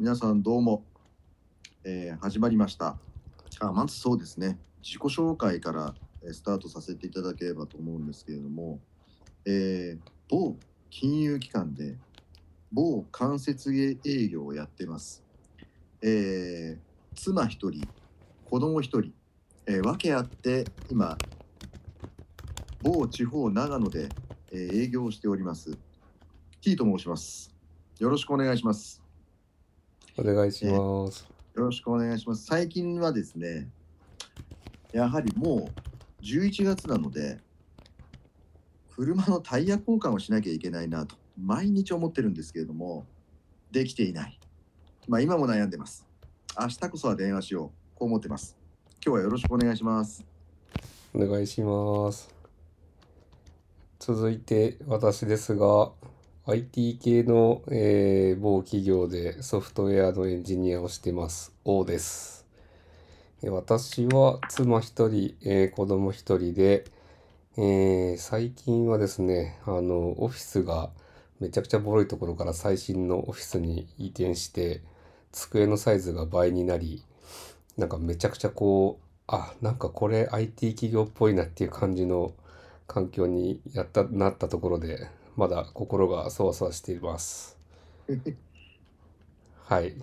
皆さんどうも、えー始まりました。あまずそうですね。自己紹介からスタートさせていただければと思うんですけれども、えー某金融機関で某間接営業をやってます、えー妻一人子供一人、えー訳あって今某地方長野で、え営業をしております。T と申します。よろしくお願いします。お願いします。よろしくお願いします。最近はですね、やはりもう11月なので、車のタイヤ交換をしなきゃいけないなと、毎日思ってるんですけれども、できていない。まあ今も悩んでます。明日こそは電話しよう。こう思ってます。今日はよろしくお願いします。お願いします。続いて私ですが、IT 系の、えー某企業でソフトウェアのエンジニアをしてます。O です。私は妻一人、えー子供一人で、えー最近はですね、あの、オフィスがめちゃくちゃボロいところから最新のオフィスに移転して、机のサイズが倍になり、なんかめちゃくちゃこう、あ、なんかこれ IT 企業っぽいなっていう感じの環境にやった、なったところで、まだ心がそわそわしています。はい。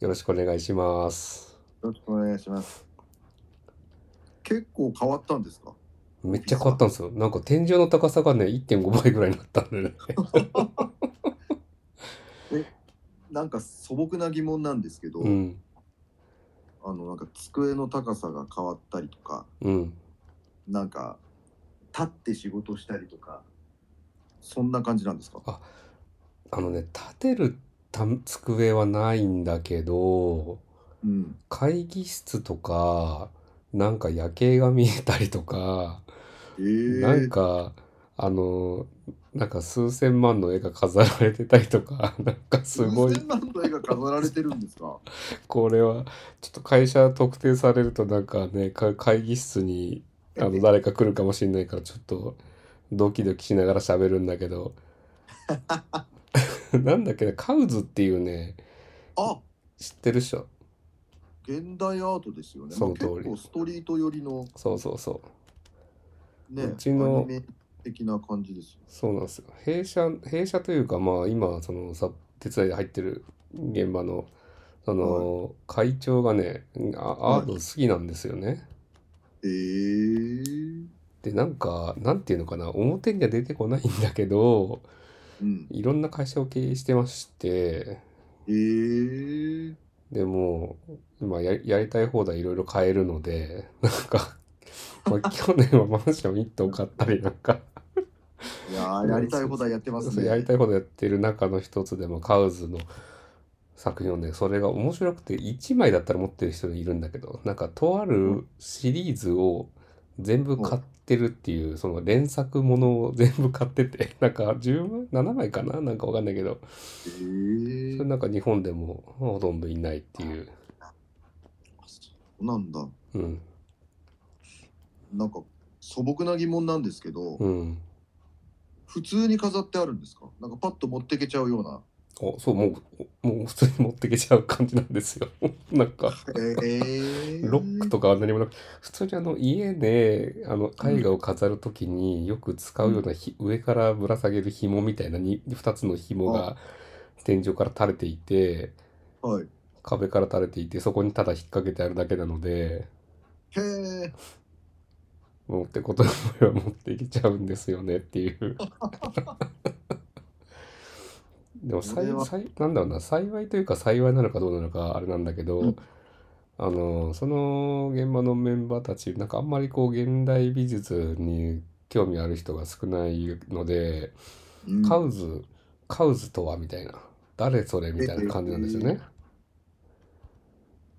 よろしくお願いします。よろしくお願いします。結構変わったんですか？めっちゃ変わったんですよ。なんか天井の高さがね、1.5倍ぐらいになったんでね。なんか素朴な疑問なんですけど、うん、あのなんか机の高さが変わったりとか、うん。なんか立って仕事したりとかそんな感じなんですか？あのね、立てるた机はないんだけど、うん。会議室とか、なんか夜景が見えたりとか、え。ー、なんか、あの、なんか数千万の絵が飾られてたりとか、なんかすごい。数、千万の絵が飾られてるんですか？これは、ちょっと会社特定されるとなんかね、か会議室に、あの、誰か来るかもしれないから、ちょっと、ドキドキしながら喋るんだけど、なんだっけね、カウズっていうね、あ。知ってるっしょ？現代アートですよね、その通り。ストリート寄りの。そうそうそう。ねうちの的な感じですよ。そうなんですよ。弊社、弊社というか、まあ今、そのさ、手伝いで入ってる現場の、その、会長がね、あアート好きなんですよね。えー、で、なんか、なんていうのかな、表には出てこないんだけど、うん。いろんな会社を経営してまして、えー、でも、今や、やりたい放題いろいろ買えるので、なんか、まあ、去年はマンション1棟買ったりなんか、いやーやりたいことはやってますね。やりたいことやってる中の一つでもカウズの作品をねそれが面白くて1枚だったら持ってる人いるんだけどなんかとあるシリーズを全部買ってるっていうその連作ものを全部買ってて なんか10枚7枚かな？なんかわかんないけど。え。ーそれなんか日本でもほとんどいないっていう。そうなんだ。うん。なんか素朴な疑問なんですけど、うん。普通に飾ってあるんですか？なんかパッと持ってけちゃうようなおそうもうもう普通に持ってけちゃう感じなんですよ。なんかえー、ロックとかは何もなく普通にあの家であの絵画を飾るときによく使うようなひ、上からぶら下げる紐みたいなに2つの紐が天井から垂れていてはい。壁から垂れていてそこにただ引っ掛けてあるだけなのでへえ持ってこと思えば持っていけちゃうんですよねっていう。でもさいなんだろうな幸いというか幸いなのかどうなのかあれなんだけど、うんあのその現場のメンバーたちなんかあんまりこう現代美術に興味ある人が少ないので、うんカウズカウズとはみたいな誰それみたいな感じなんですよね。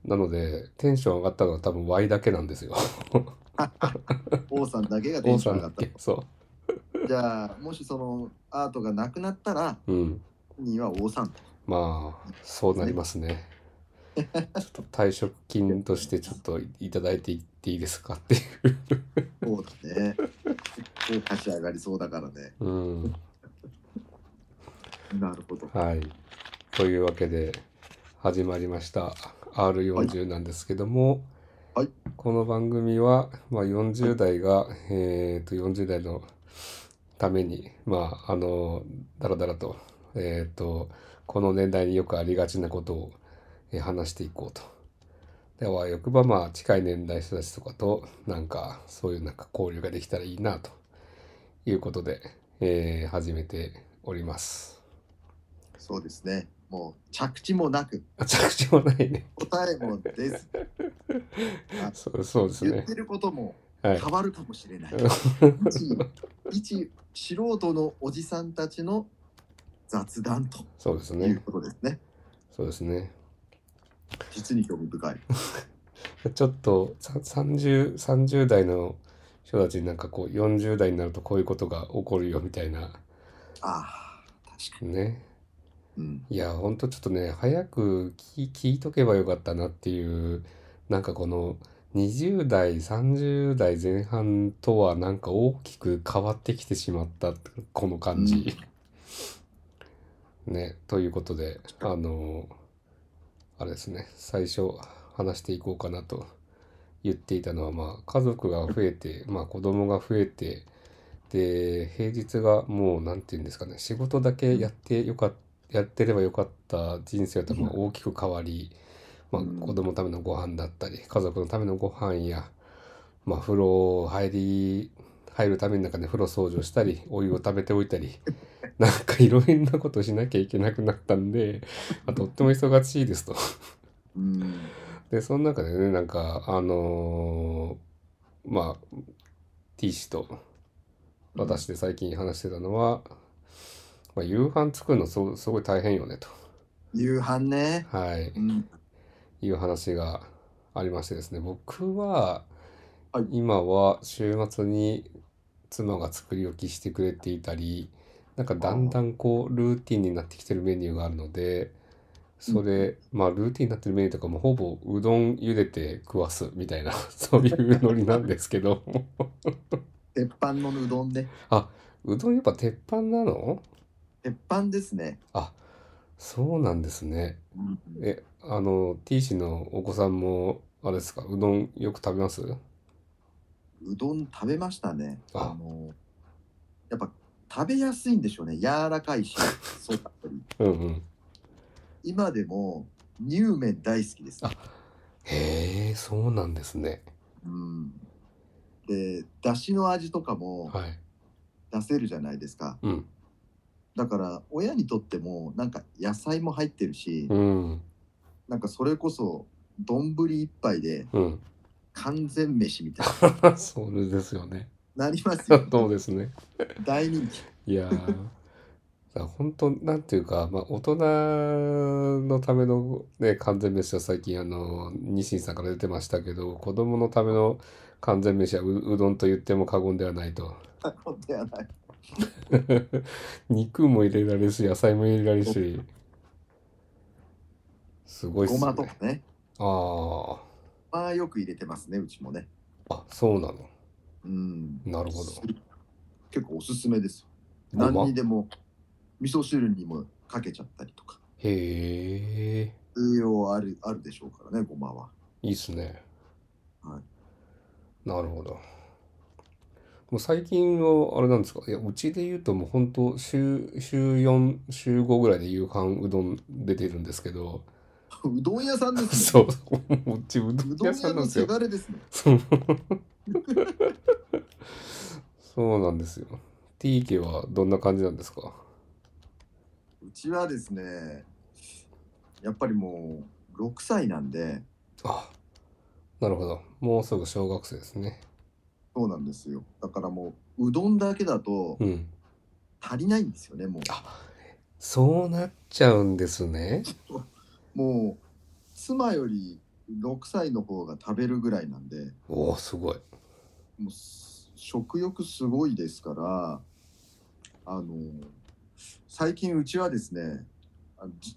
なのでテンション上がったのは多分 Y だけなんですよ。王さんだけがテンシ王さんョン上がったそじゃあもしそのアートがなくなったらう。うん。本人は王さんとまあそうなりますね。ちょっと退職金としてちょっといただいていっていいですかっていう。そうだね結構立ち上がりそうだからねうん。なるほどはい。というわけで始まりました R40 なんですけども、はいこの番組は、まあ、40代が、えー、と40代のためにまああのだらだらと,、えー、とこの年代によくありがちなことを、えー話していこうと。ではよくばまあ近い年代の人たちとかとなんかそういうなんか交流ができたらいいなということで、えー始めております。そうですね。もう着地もなく、あ着地もないね。答えも出ず、そうそうですね。言ってることもはい。変わるかもしれない。一一素人のおじさんたちの雑談とそうですいうね。ことですね。そうですね。実に興味深い。ちょっとさ30、30代の人たちになんかこう40代になるとこういうことが起こるよみたいなああ、確かね。に。うん。いや、ほんとちょっとね、早く聞聞いとけばよかったなっていう、なんかこの20代、30代前半とはなんか大きく変わってきてしまったこの感じ。ね、ということで、あの、あれですね、最初話していこうかなと言っていたのは、まあ家族が増えて、まあ子供が増えて、で、平日がもうなんて言うんですかね、仕事だけやってよかったやってればよかった人生とま大きく変わり、まあ子供のためのご飯だったり、家族のためのご飯や、まあ風呂入り、入るためになんかね、風呂掃除をしたり、お湯を食べておいたり、なんかいろんなことしなきゃいけなくなったんで、ま あ、とっても忙しいですと。うん。で、その中でね、なんか、あのーまあ、T 氏と私で最近話してたのは、まあ、夕飯作るのすごすごい大変よねと、夕飯ね。はい、うん。いう話がありましてですね、僕ははい今は週末に妻が作り置きしてくれていたり、なんかだんだんこうルーティンになってきてるメニューがあるので、それ、まあルーティンになってるメニューとかもほぼうどん茹でて食わすみたいな、そういうノリなんですけど、鉄板のうどんね。うどんやっぱ鉄板なの？鉄板ですね。あ、そうなんですね。うん。え、あの、T 氏のお子さんも、あれですか、うどんよく食べます？うどん食べましたね。ああの、やっぱ食べやすいんでしょうね。柔らかいし、そうだったり。うんうん。今でも乳麺大好きです、ね。へえ、そうなんですね。うん。で、だしの味とかもはい。出せるじゃないですか。うん。だから親にとってもなんか野菜も入ってるし、うん。なんかそれこそ丼一杯でうん。完全飯みたいな それですよね。なりますよ、そうですね。大人気。いやー。だ本当なんていうか、まあ、大人のための、ね、完全飯は最近あのニシンさんから出てましたけど子供のための完全飯はううどんと言っても過言ではないと本当やない。肉も入れられるし野菜も入れられるしすごいっすごねまとかね。あまあよく入れてますね、うちもね。ああそうなのうん。なるほど。結構おすすめです何にでも味噌汁にもかけちゃったりとか。へえ。栄養あるあるでしょうからね、ごまは。いいっすね。はなるほど。もう最近はあれなんですか？いやうちで言うともう本当週週4週5ぐらいで夕飯うどん出てるんですけどうどん屋さんですね。そう。うちうどうん屋さんなんですよ。がれですね。そう。そうなんですよ。T 家はどんな感じなんですか？うちはですね、やっぱりもう6歳なんで、あなるほど。もうすぐ小学生ですね。そうなんですよ。だからもううどんだけだとうん。足りないんですよね、もそうなっちゃうんですね。う。もう妻より6歳の方が食べるぐらいなんで、おおすごいもうす食欲すごいですから、あの、最近うちはですね、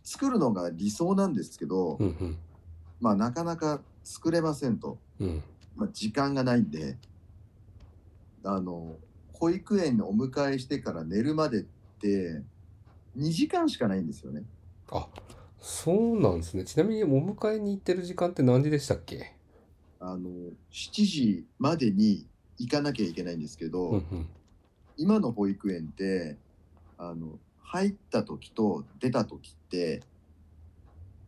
作るのが理想なんですけど、うんうんまあなかなか作れませんと。うんまあ、時間がないんで、あの、保育園にお迎えしてから寝るまでって、2時間しかないんですよね。あそうなんですね。ちなみにお迎えに行ってる時間って何時でしたっけ？あの7時までに行かなきゃいけないんですけど、うんうん。今の保育園ってあの入った時と出た時って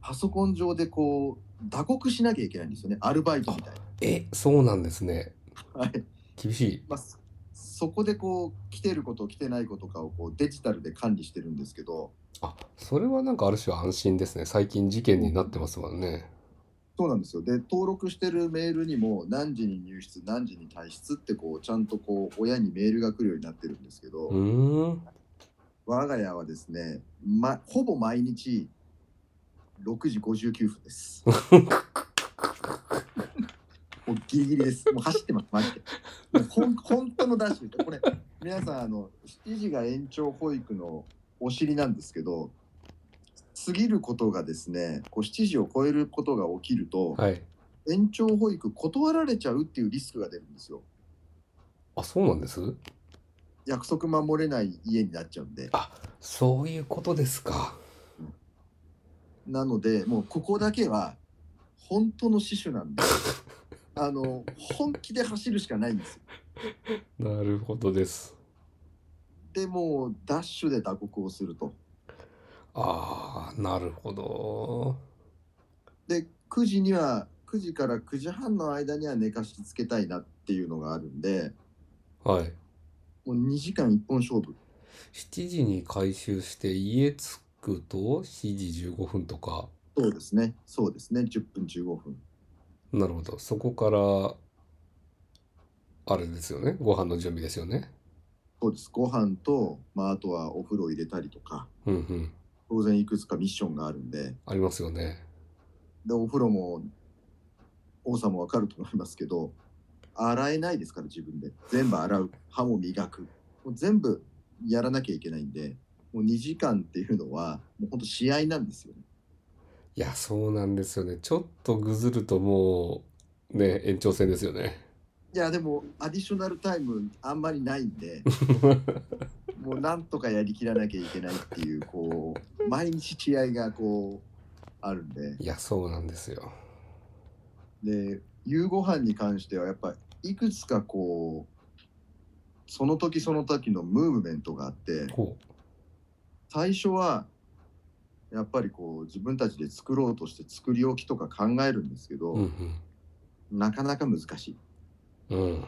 パソコン上でこう打刻しなきゃいけないんですよねアルバイトみたいえ、そうなんですね。な。はい厳しい。まあ、そそこでこう来てること来てないことかをこうデジタルで管理してるんですけどあ、それはなんかある種安心ですね。最近事件になってますもんね。そうなんですよで登録してるメールにも何時に入室何時に退出ってこうちゃんとこう親にメールが来るようになってるんですけど。我が家はですね、ま、ほぼ毎日6時59分です。もうギリギリです。もう走ってます、マジで。ほん本当のダッシュで、これ、皆さん、あの、7時が延長保育のお尻なんですけど、過ぎることがですね、こう7時を超えることが起きると、はい。延長保育断られちゃうっていうリスクが出るんですよ。あ、そうなんです？約束守れない家になっちゃうんで。そういうことですか。なので、もうここだけは本当の死守なんで、あの本気で走るしかないんですよ。なるほどです。でもうダッシュで打刻をすると。ああ、なるほど。で、9時には、9時から9時半の間には寝かしつけたいなっていうのがあるんで、はい。もう2時間一本勝負。7時に回収して家着くと7時15分とか。そうですね、そうですね、10分15分。なるほど。そこから、あれですよね。ご飯の準備ですよね。そうです、ご飯と、まあ、あとはお風呂入れたりとか、うんうん。当然いくつかミッションがあるんで、ありますよね。で、お風呂も、王さんもわかると思いますけど、洗えないですから、自分で。全部洗う。歯も磨く。もう全部やらなきゃいけないんで、もう2時間っていうのは、もう本当試合なんですよね。いや、そうなんですよね。ちょっとぐずるともう、ね、延長戦ですよね。いや、でも、アディショナルタイムあんまりないんで、もうなんとかやりきらなきゃいけないっていう、こう、毎日試合がこう、あるんで、いや、そうなんですよ。で夕ご飯に関してはやっぱいくつかこうその時その時のムーブメントがあってほ最初はやっぱりこう自分たちで作ろうとして作り置きとか考えるんですけど、う。うんなかなか難しいうん。うん。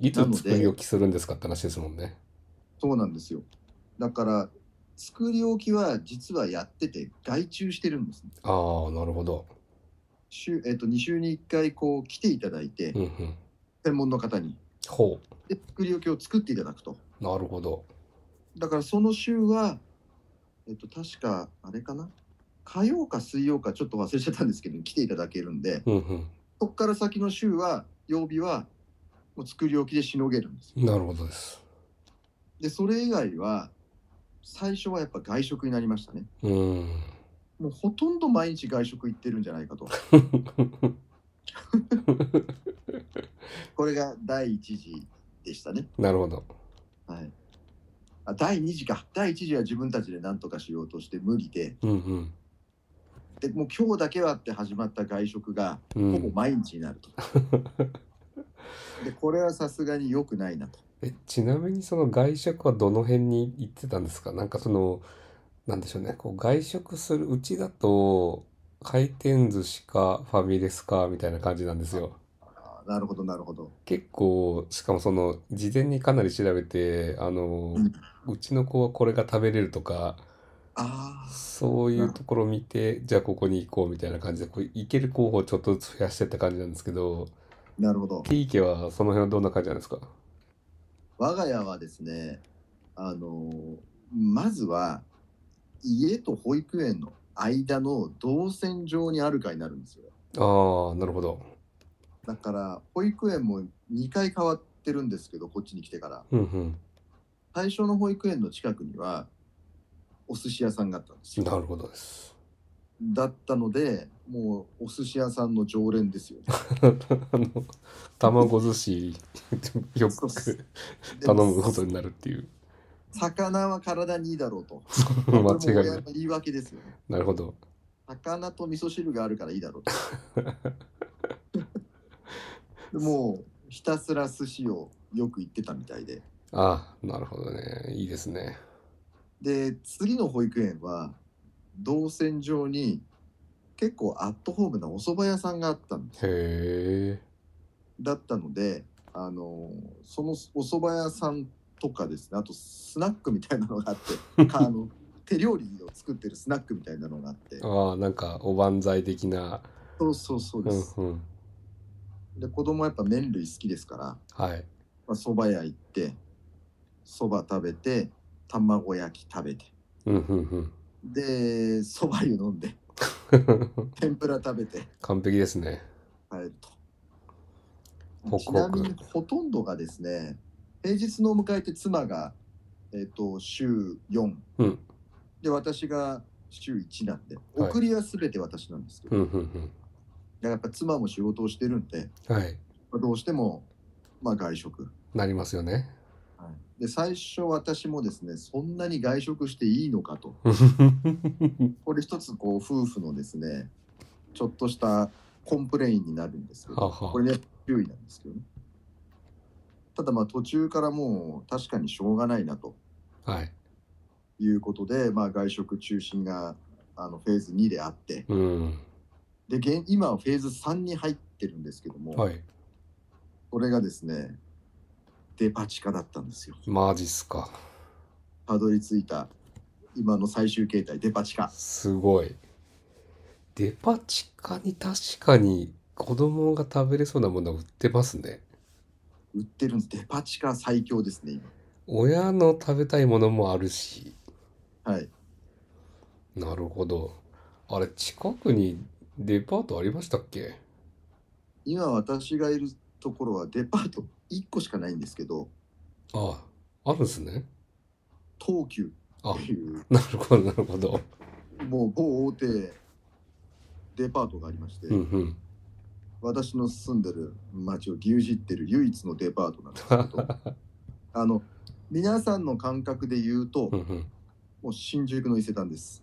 いつ作り置きするんですかって話ですもんね。そうなんですよだから作り置きは実はやってて外注してるんですねああ、なるほど。週、えっと2週に1回こう来ていただいて、うんうん。専門の方にほで作り置きを作っていただくとう。なるほど。だからその週は、えっと、確か、あれかな？火曜か水曜かちょっと忘れちゃったんですけど、来ていただけるんで、うんうん。そこから先の週は、曜日は、作り置きでしのげるんですよ。なるほどです。で、それ以外は、最初はやっぱ外食になりましたね。うん。もうほとんど毎日外食行ってるんじゃないかと。これが第一次でしたね。なるほど。はい。あ第2次か。第1次は自分たちで何とかしようとして無理で、うんうん。でもう今日だけはって始まった外食がうほぼん、毎日になると。でこれはさすがに良くないなと。えちなみにその外食はどの辺に行ってたんですか？なんかそのなんでしょうね。こう外食するうちだと回転寿司かファミレスかみたいな感じなんですよ。なるほどなるほど。結構しかもその事前にかなり調べてあのうちの子はこれが食べれるとかあそういうところを見てじゃあここに行こうみたいな感じでこう行ける候補をちょっとずつ増やしてった感じなんですけどあなるほど。T 家はその辺はどんな感じなんですか？我が家はですね、あのーまずは家と保育園の間の動線上にあるかになるんですよ。ああなるほどだから保育園も2回変わってるんですけど、こっちに来てから。うんうん最初の保育園の近くにはお寿司屋さんがあったんですよ。なるほどですだったので、もうお寿司屋さんの常連ですよね。あ の卵寿司よくで頼むことになるっていう魚は体にいいだろうと。間違いないの言い訳ですよね。なるほど魚と味噌汁があるからいいだろうと。でもうひたすら寿司をよく行ってたみたいで。あなるほどね。いいですね。で次の保育園は動線上に結構アットホームなお蕎麦屋さんがあったんですへえ。だったのであのそのお蕎麦屋さんとかですねあとスナックみたいなのがあってか あの手料理を作ってるスナックみたいなのがあってああ、なんかおばんざい的な。そうそうそううです、んうん。で子供はやっぱ麺類好きですからはい。まあ、蕎麦屋行って蕎麦食べて卵焼き食べてうんうんうん。で蕎麦湯飲んで。天ぷら食べて。完璧ですね。帰ると。ちなみにほとんどがですね平日のお迎えって妻が、えっと週4、うん。で私が週1なんで。はい。送りは全て私なんですけど、うんうんうん。やっぱ妻も仕事をしてるんで。はい。まあどうしても、まあ、外食。なりますよね。で最初私もですねそんなに外食していいのかと これ一つこう夫婦のですねちょっとした complain になるんですけどこれね注意なんですけどねただまあ途中からもう確かにしょうがないなとはい。いうことで、まあ、外食中心があのフェーズ2であってうん。で現、今はフェーズ3に入ってるんですけども、はい。これがですねデパ地下だったんですよマジっすか。たどり着いた今の最終形態デパ地下すごい。デパ地下に確かに子供が食べれそうなもの売ってますね。売ってるんですデパ地下最強ですね親の食べたいものもあるし。今はいなるほど。あれ、近くにデパートありましたっけ？今私がいるところはデパート1個しかないんですけどああ、あるんですね。東急あっていうなるほど、なるほど。もう某大手デパートがありまして、うんうん。私の住んでる町を牛耳ってる唯一のデパートなんですけど あの皆さんの感覚で言うと、うんうん。もう新宿の伊勢丹です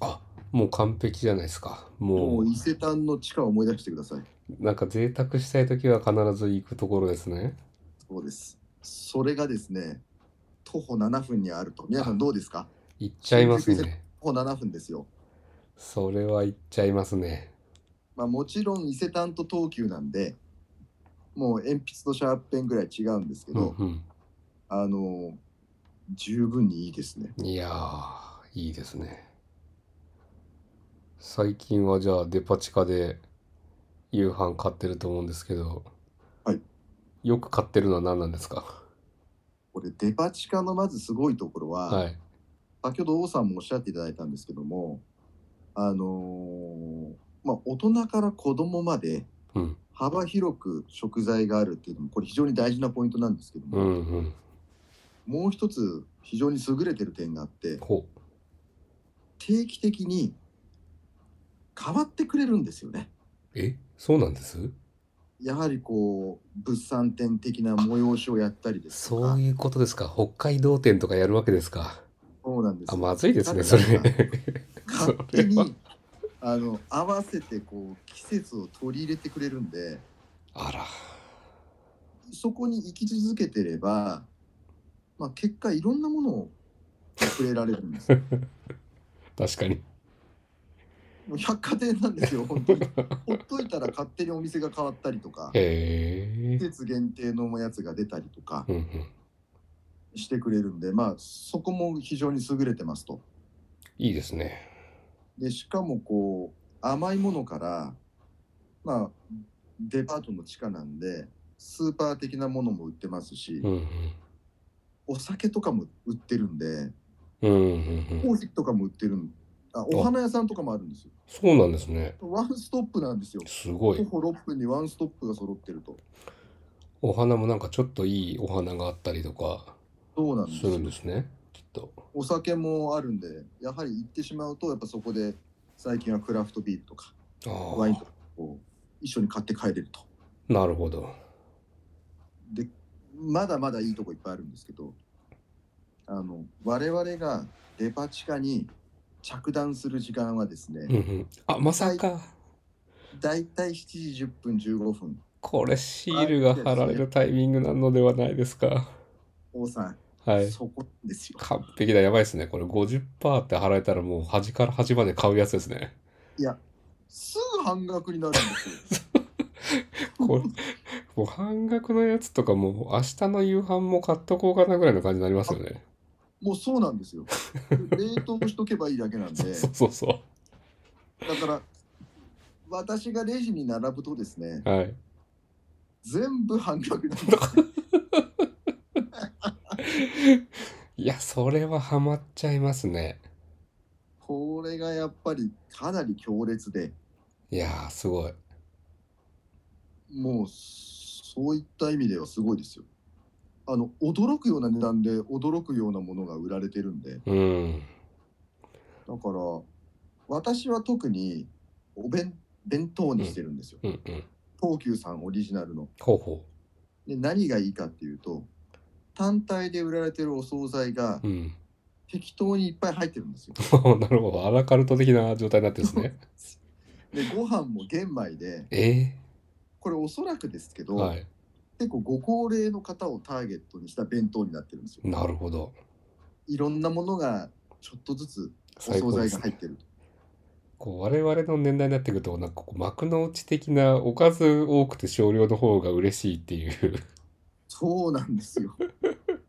あ、もう完璧じゃないですか。ももう伊勢丹の地下を思い出してくださいう、なんか贅沢したいときは必ず行くところですね。そうですそれがですね徒歩7分にあると皆さんどうですか？行っちゃいますね。徒歩7分ですよそれは行っちゃいますね。まあもちろん伊勢丹と東急なんでもう鉛筆とシャーペンぐらい違うんですけど、うんあの十分にいいですねうん。いやー、いいですね。最近はじゃあデパ地下で夕飯買ってると思うんですけど、はい。よく買ってるのは何なんですか？これデパ地下のまずすごいところは、はい。先ほど王さんもおっしゃっていただいたんですけどもあのーまあ大人から子供までうん。幅広く食材があるっていうのもこれ非常に大事なポイントなんですけどうも、んうん。もう一つ非常に優れてる点があってほ定期的に変わってくれるんですよね。う。えそうなんです？やはりこう物産展的な催しをやったりですとかそういうことですか。北海道店とかやるわけですか。あ、そうなんですよまずいですね、それ。勝手それはに あの合わせてこう季節を取り入れてくれるんであら。そこに生き続けてれば、まあ、結果いろんなものを触れられるんですよ 確かに。もう百貨店なんですよ本当にほっといたら勝手にお店が変わったりとか。季節限定のやつが出たりとか。してくれるんでまあそこも非常に優れてますと。いいですね。でしかもこう甘いものからまあデパートの地下なんでスーパー的なものも売ってますし、うんうん。お酒とかも売ってるんでうんうんうん。コーヒーとかも売ってるんあお花屋さんとかもあるんですよそうなんですね。ワンストップなんですよすごい。徒歩6分にワンストップが揃ってるとお花もなんかちょっといいお花があったりとかそうなんでするんですね。きっと。お酒もあるんでやはり行ってしまうとやっぱそこで最近はクラフトビールとかあワインとかこう一緒に買って帰れるとあ。なるほど。でまだまだいいとこいっぱいあるんですけどあの我々がデパ地下に着弾する時間はですね、うんうん。あ、まさか。だいたい7時10分15分。これシールが貼られるタイミングなのではないですか。王さん、はい。そこですよ。完璧だ。やばいですね。これ50%って払えたらもう端から端まで買うやつですね。いや、すぐ半額になるんですよ。これ、もう半額のやつとかもう明日の夕飯も買っとこうかなぐらいの感じになりますよね。もうそうなんですよ。冷凍しとけばいいだけなんで、そうそうそだから、私がレジに並ぶとですね、う。はい。全部半額なんです。いや、それはハマっちゃいますね。これがやっぱりかなり強烈で、いやー、すごい。もうそういった意味ではすごいですよ。あの驚くような値段で驚くようなものが売られてるんで、うん。だから私は特にお弁弁当にしてるんですよ。うんうん。東急さんオリジナルの。ほうほで何がいいかっていうと単体で売られてるお惣菜がう。うん。適当にいっぱい入ってるんですよ。なるほど。アラカルト的な状態になってですね。でご飯も玄米でえこれおそらくですけど、えはい。結構ご高齢の方をターゲットにした弁当になってるんですよ。なるほど。いろんなものがちょっとずつお最惣。菜が入ってる。こう我々の年代になってくると、なんかこう幕の内的なおかず多くて少量の方が嬉しいっていうそうなんですよ。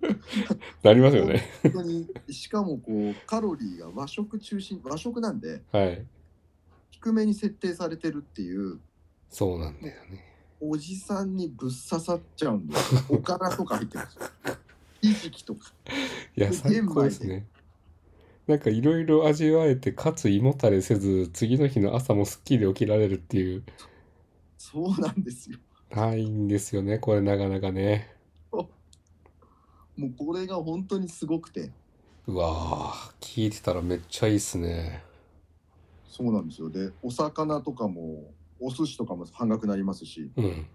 なりますよね。本当にしかもこうカロリーが和食中心和食なんではい。低めに設定されてるっていうそうなんだよね。おじさんにぶっ刺さっちゃうんで。おからとか入ってるんですよ。ひじきとか。いや、で最高ですね。なんかいろいろ味わえて、かつ胃もたれせず、次の日の朝もすっきり起きられるっていう、そうなんですよ。ないんですよね、これなかなかね。もうこれが本当にすごくて。うわー、聞いてたらめっちゃいいっすね。そうなんですよ。で、お魚とかも、お寿司とかも半額になりますし、うん、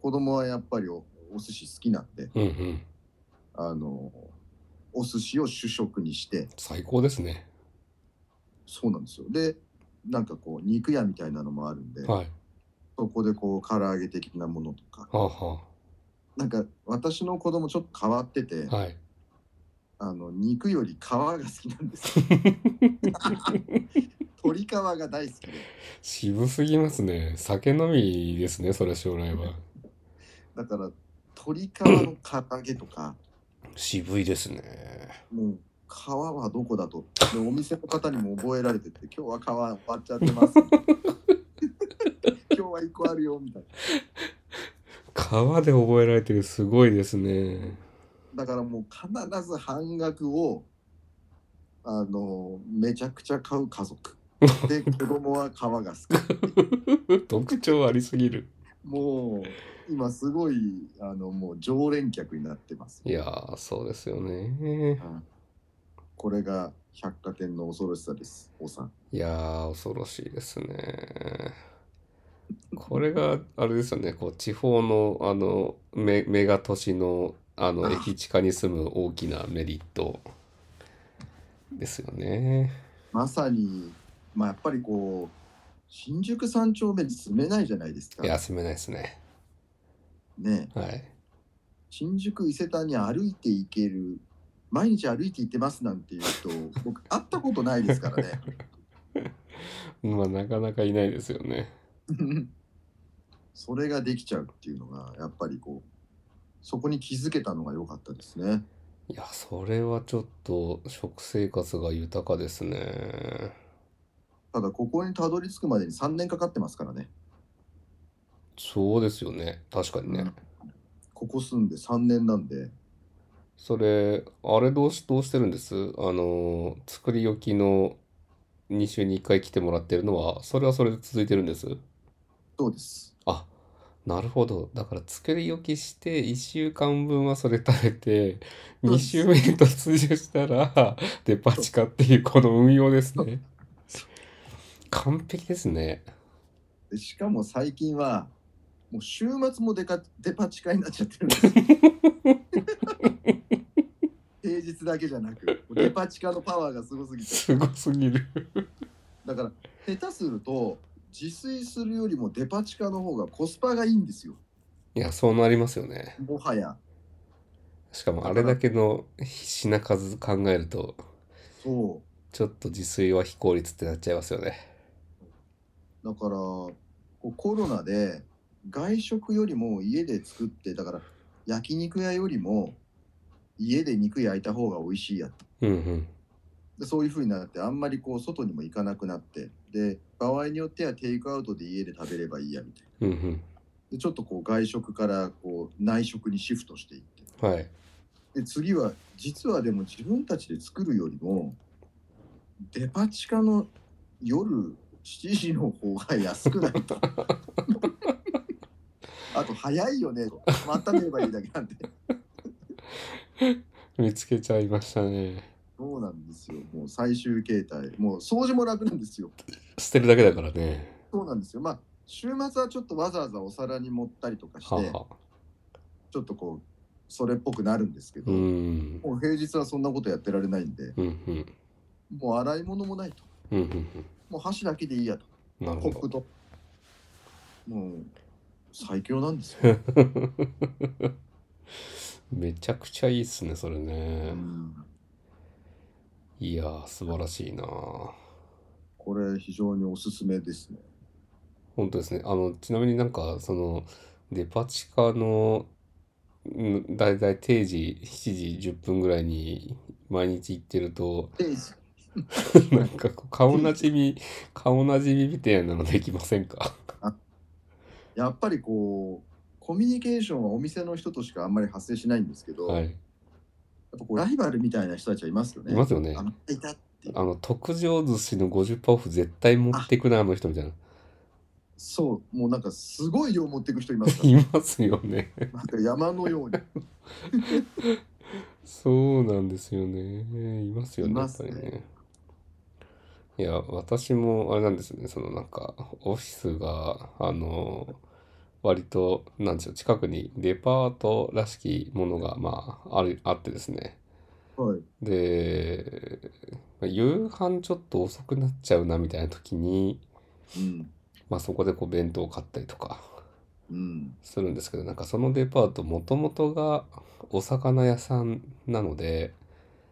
子供はやっぱりおお寿司好きなんで、うん、うん。あの、お寿司を主食にして、最高ですね。そうなんですよ。で、なんかこう、肉屋みたいなのもあるんで、はい。そこでこう、唐揚げ的なものとか、はあ、はなんか私の子供ちょっと変わってて、あ、はい。あの、肉より皮が好きなんです よ。鶏皮が大好きで。渋すぎますね。酒飲みですね、それ将来は。だから、鶏皮の唐揚げとか、渋いですね。もう皮はどこだとでお店の方にも覚えられてて今日は皮割っちゃってます今日は1個あるよみたい皮で覚えられてるすごいですね。なだからもう必ず半額をあのめちゃくちゃ買う家族で子供は皮が好き 特徴ありすぎる。もう今すごいあのもう常連客になってますいやー、そうですよね。これが百貨店の恐ろしさですおさんいやー、恐ろしいですね。これが、あれですよね、こう、地方の、あの、メ、メガ都市の、あの、あ駅地下に住む大きなメリットですよね。まさにまあやっぱりこう新宿三丁目に住めないじゃないですかいや、住めないですね。ねはい。新宿伊勢丹に歩いて行ける毎日歩いて行ってますなんていう人僕会ったことないですからね まあ、なかなかいないですよね。それができちゃうっていうのがやっぱりこうそこに気づけたのが良かったですねいや、それはちょっと、食生活が豊かですね。ただここにたどり着くまでに3年かかってますからね、そうですよね。確かにね。ここ住んで3年なんでそれ、あれどうし、どうしてるんです？あの、作り置きの2週に1回来てもらってるのは、それはそれで続いてるんです？そうですあ、なるほど。だから作り置きして1週間分はそれ食べて、2そうです週目に突入したら デパ地下っていうこの運用ですね。完璧ですね。でしかも最近はもう週末もデカデパ地下になっちゃってるんですよ 平日だけじゃなくデパ地下のパワーがすごすぎてすごすぎる。だから下手すると自炊するよりもデパ地下の方がコスパがいいんですよいや、そうなりますよね。もはやしかもあれだけの品数考えると、そちょっと自炊は非効率ってなっちゃいますよね。うだからコロナで外食よりも家で作ってだから焼肉屋よりも家で肉焼いた方が美味しいやとうんうん。でそういう風になってあんまりこう外にも行かなくなってで場合によってはテイクアウトで家で食べればいいやみたいなうんうん。でちょっとこう外食からこう内食にシフトしていってはい。で次は実はでも自分たちで作るよりもデパ地下の夜7時の方が安くないと あと早いよねとまた寝ればいいだけなんで見つけちゃいましたね。そうなんですよもう最終形態もう掃除も楽なんですよ捨てるだけだからね。そうなんですよまあ週末はちょっとわざわざお皿に盛ったりとかしてはは。ちょっとこうそれっぽくなるんですけど、うん。もう平日はそんなことやってられないんでうんうん。もう洗い物もないとうんうんもう箸だけでいいやとうん。なるほコップともう最強なんですよ、ど。めちゃくちゃいいっすね、それうね。ん、いやー、素晴らしいなこれ非常におすすめですね本当ですね。あの、ちなみになんか、その、デパ地下の、んだいたい定時7時10分ぐらいに毎日行ってると、ページ なんかこう顔なじみ、顔なじみみたいなのできませんか？やっぱりこうコミュニケーションはお店の人としかあんまり発生しないんですけど、やっはい。ぱこうライバルみたいな人たちはいますよねいますよねあ。いたっていうあの、特上寿司の50%オフ絶対持ってくな、あの人みたいな。そうもうなんかすごい量持っていく人いますかいますよね。らなんか山のように そうなんですよね。いますよね、やっいますねぱりね。いや、私もあれなんですね、そのなんか、オフィスが、あの、割と、なんでしょう、近くにデパートらしきものが、まあ、ある、あってですね。はい。で、まあ夕飯ちょっと遅くなっちゃうなみたいな時に、うん。まあそこでこう弁当を買ったりとかうん。するんですけど、なんかそのデパートもともとがお魚屋さんなので、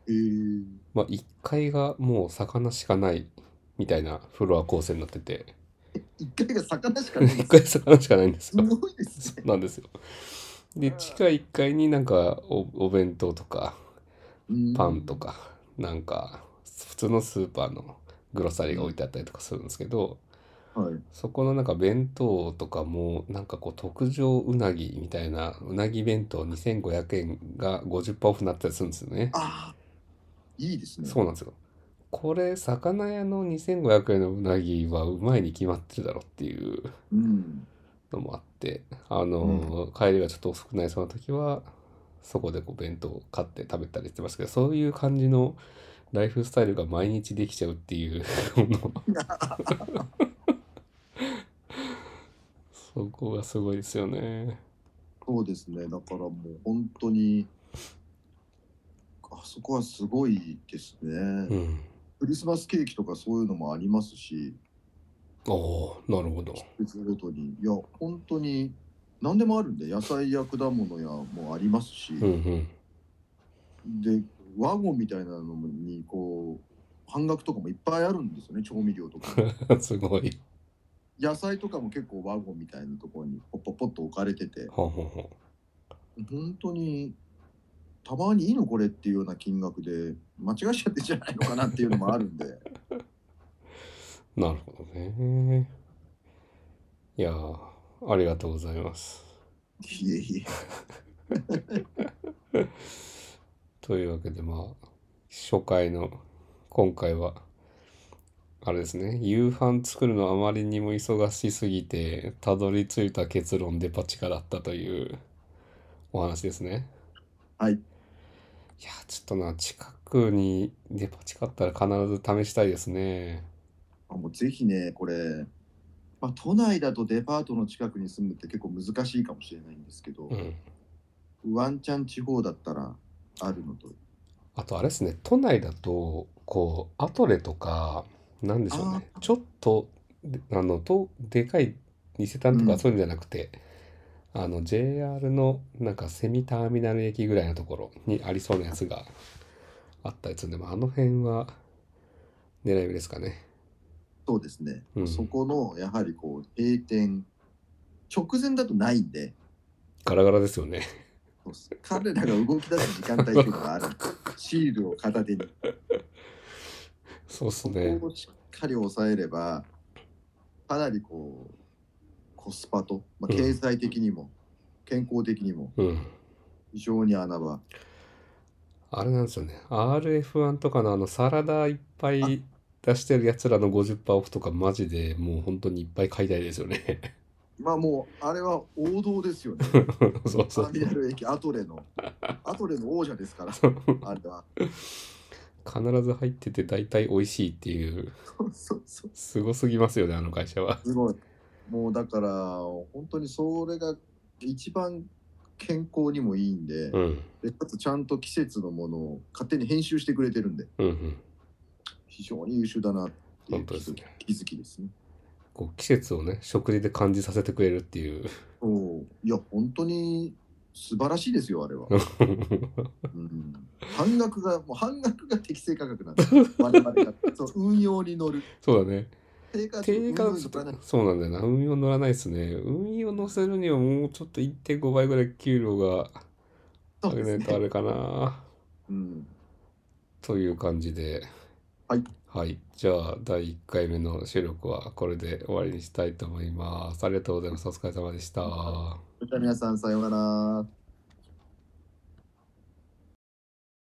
えー、まあ1階がもう魚しかないみたいなフロア構成になってて、一回が魚しかないんで1す階魚しかないんですすよ。ごいですね。なんですよ。で、地下1階になんかおお弁当とかうん。パンとか、なんか普通のスーパーのグロッサリーが置いてあったりとかするんですけど、はい。そこのなんか弁当とかもなんかこう特上うなぎみたいなうなぎ弁当2500円が50%オフになったりするんですよね。ああいいですねそうなんですよ。これ魚屋の2500円のうなぎはうまいに決まってるだろっていううんのもあってあの、帰りがちょっと遅くなりそうな時はそこでこう弁当を買って食べたりしてますけどそういう感じのライフスタイルが毎日できちゃうっていうの そこがすごいですよね。そうですねだからもう本当にあそこはすごいですね、うん。クリスマスケーキとかそういうのもありますしおおなるほど。別ごとにいや本当に何でもあるんで野菜や果物やもありますし、うんうん。でワゴンみたいなのにこう半額とかもいっぱいあるんですよね調味料とか すごい。野菜とかも結構ワゴンみたいなところにポッポッポッと置かれててほうほうほ本当にたまにいいのこれっていうような金額で間違えちゃってんじゃないのかなっていうのもあるんでう。なるほどね。いやーありがとうございます。いえいえ というわけでまあ初回の今回はあれですね夕飯作るのあまりにも忙しすぎてたどり着いた結論デパ地下だったというお話ですね。はいいやちょっとな近くにデパ地下あったら必ず試したいですね。あもうぜひねこれ、まあ、都内だとデパートの近くに住むって結構難しいかもしれないんですけど、うん。ワンチャン地方だったらあるのとあとあれですね、都内だと、こう、アトレとか、なんでしょうね、ちょっと、であの、と、でかい伊勢丹とうんかそういうんじゃなくて、あの、JR のなんかセミターミナル駅ぐらいのところにありそうなやつがあったりするんで、まあ、あの辺は狙い目ですかね。そうですね、うんそこのやはりこう閉店直前だとないんでガラガラですよね。彼らが動き出す時間帯っていうのがある シールを片手にそうっすそね。こをしっかり抑えればかなりこうコスパと、まあ、うん。経済的にも、健康的にもうん。非常に穴場。あれなんですよね。RF1 とかのあのサラダいっぱい出してるやつらの50%オフとかマジでもう本当にいっぱい買いたいですよね。まあもうあれは王道ですよね。そうそう。ターミナル駅アトレの。アトレの王者ですからあれは。必ず入ってて大体美味しいっていう、そうそうそう。すごすぎますよね、あの会社は。すごいもうだから本当にそれが一番健康にもいいんで,、うん。でかつちゃんと季節のものを勝手に編集してくれてるんでうんうん。非常に優秀だなっていう気づき気づきですねこう季節をね、食事で感じさせてくれるっていう。そういや本当に素晴らしいですよあれは、うん、半額がもう半額が適正価格なんです我々がそう運用に乗るそうだね。定価定価そうなんだよな。運用乗らないですね。運用乗せるにはもうちょっと1.5倍ぐらい給料が上げないとあれかな。うん、という感じで。はい。はい。じゃあ、第1回目の収録はこれで終わりにしたいと思います。ありがとうございます。お疲れ様でした。それでは皆さんさようなら